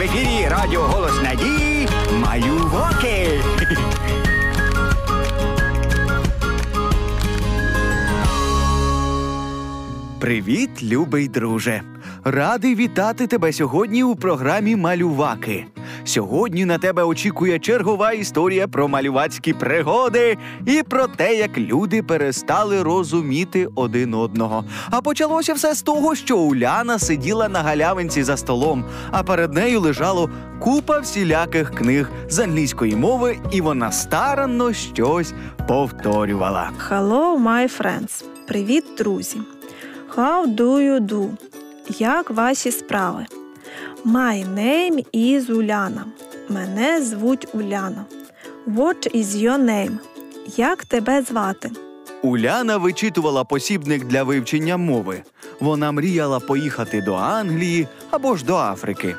в ефірі Радіо Голос Надії Малюваки. Привіт, любий друже! Радий вітати тебе сьогодні у програмі Малюваки. Сьогодні на тебе очікує чергова історія про малювацькі пригоди і про те, як люди перестали розуміти один одного. А почалося все з того, що Уляна сиділа на галявинці за столом, а перед нею лежало купа всіляких книг з англійської мови, і вона старанно щось повторювала. Hello, my friends. Привіт, друзі. How do you do? Як ваші справи? My name is Уляна. Мене звуть Уляна. What is your name? Як тебе звати? Уляна вичитувала посібник для вивчення мови. Вона мріяла поїхати до Англії або ж до Африки.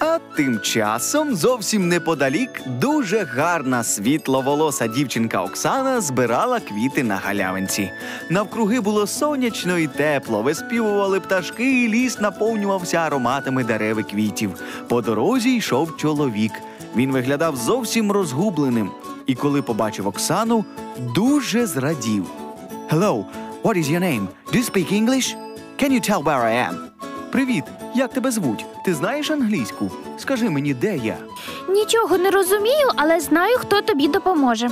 А тим часом зовсім неподалік дуже гарна світловолоса дівчинка Оксана збирала квіти на галявинці. Навкруги було сонячно і тепло, виспівували пташки, і ліс наповнювався ароматами дерев і квітів. По дорозі йшов чоловік. Він виглядав зовсім розгубленим. І коли побачив Оксану, дуже зрадів. Hello, what is your name? Do you speak English? Can you tell where I am? Привіт, як тебе звуть? Ти знаєш англійську? Скажи мені, де я? Нічого не розумію, але знаю, хто тобі допоможе.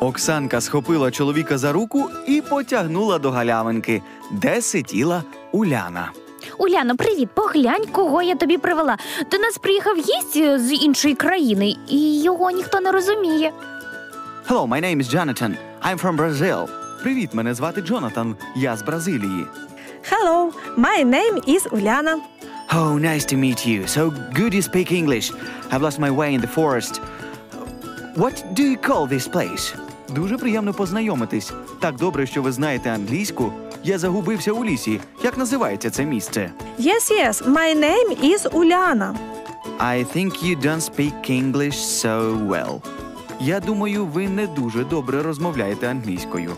Оксанка схопила чоловіка за руку і потягнула до галявинки, де сиділа Уляна. Уляно, привіт, поглянь, кого я тобі привела. До нас приїхав гість е, з іншої країни, і його ніхто не розуміє. Hello, my name is Jonathan. I'm from Brazil. Привіт, мене звати Джонатан. Я з Бразилії. Hello, my name is Уляна. Oh, nice to meet you. So good you speak English. I've lost my way in the forest. What do you call this place? Дуже приємно познайомитись. Так добре, що ви знаєте англійську. Я загубився у лісі. Як називається це місце? Yes, yes, my name is Уляна. I think you don't speak English so well. Я думаю, ви не дуже добре розмовляєте англійською.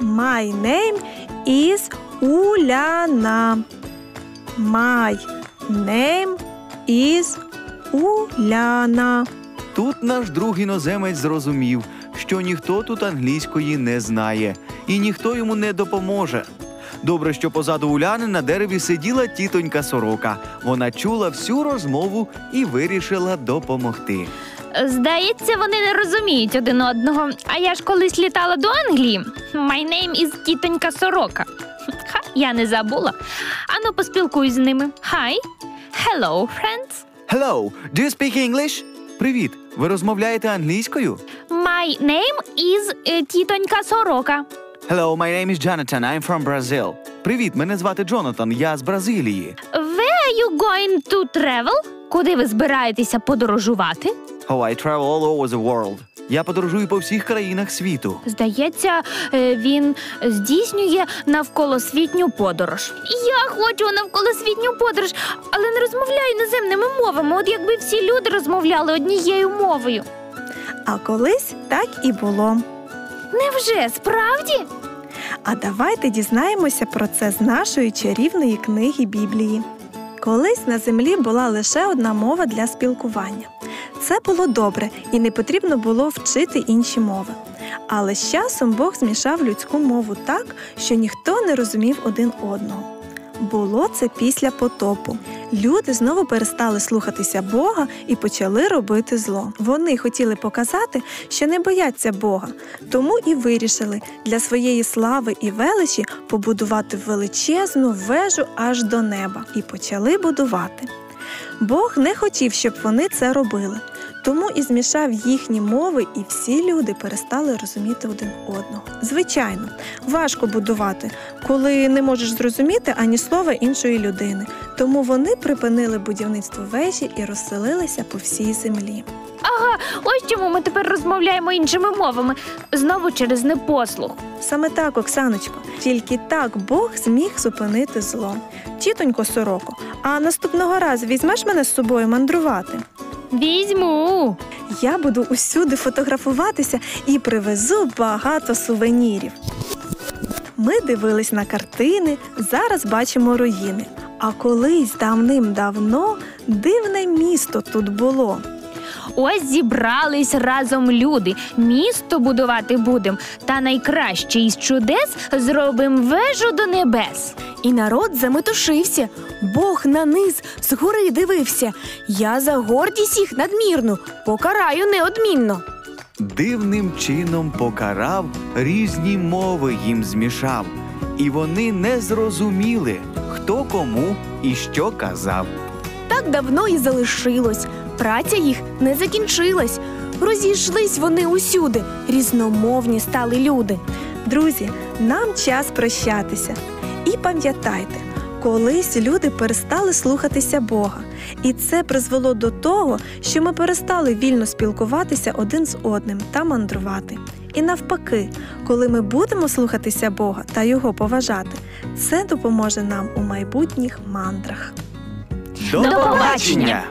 My name is Уляна. My name is Уляна. Тут наш друг іноземець зрозумів, що ніхто тут англійської не знає, і ніхто йому не допоможе. Добре, що позаду Уляни на дереві сиділа тітонька сорока. Вона чула всю розмову і вирішила допомогти. Здається, вони не розуміють один одного. А я ж колись літала до Англії. My name is тітонька сорока. Ха, я не забула. Ану, поспілкуюсь з ними. Hi. Hello, friends. Hello, do you speak English? Привіт. Ви розмовляєте англійською? My name is е, тітонька сорока. Hello, my name is Jonathan. I'm from Brazil. Привіт, мене звати Джонатан. Я з Бразилії. Where are you going to travel? Куди ви збираєтеся подорожувати? Oh, I travel all over the world. Я подорожую по всіх країнах світу. Здається, е, він здійснює навколосвітню подорож. Я хочу навколосвітню подорож, але не розмовляю іноземними мовами. От якби всі люди розмовляли однією мовою. А колись так і було. Невже справді? А давайте дізнаємося про це з нашої чарівної книги Біблії. Колись на землі була лише одна мова для спілкування. Це було добре і не потрібно було вчити інші мови. Але з часом Бог змішав людську мову так, що ніхто не розумів один одного. Було це після потопу. Люди знову перестали слухатися Бога і почали робити зло. Вони хотіли показати, що не бояться Бога, тому і вирішили для своєї слави і величі побудувати величезну вежу аж до неба і почали будувати. Бог не хотів, щоб вони це робили, тому і змішав їхні мови, і всі люди перестали розуміти один одного. Звичайно, важко будувати, коли не можеш зрозуміти ані слова іншої людини. Тому вони припинили будівництво вежі і розселилися по всій землі. Ага, ось чому ми тепер розмовляємо іншими мовами. Знову через непослух. Саме так, Оксаночко, тільки так Бог зміг зупинити зло. Тітонько сороко, а наступного разу візьмеш мене з собою мандрувати. Візьму. Я буду усюди фотографуватися і привезу багато сувенірів. Ми дивились на картини, зараз бачимо руїни. А колись давним-давно дивне місто тут було. Ось зібрались разом люди. Місто будувати будем, та найкраще із чудес зробим вежу до небес. І народ заметушився, Бог на низ згори дивився. Я за гордість їх надмірну, покараю неодмінно. Дивним чином покарав, різні мови їм змішав, і вони не зрозуміли, хто кому і що казав. Так давно і залишилось. Праця їх не закінчилась. Розійшлись вони усюди, різномовні стали люди. Друзі, нам час прощатися. І пам'ятайте, колись люди перестали слухатися Бога, і це призвело до того, що ми перестали вільно спілкуватися один з одним та мандрувати. І навпаки, коли ми будемо слухатися Бога та Його поважати, це допоможе нам у майбутніх мандрах. До побачення!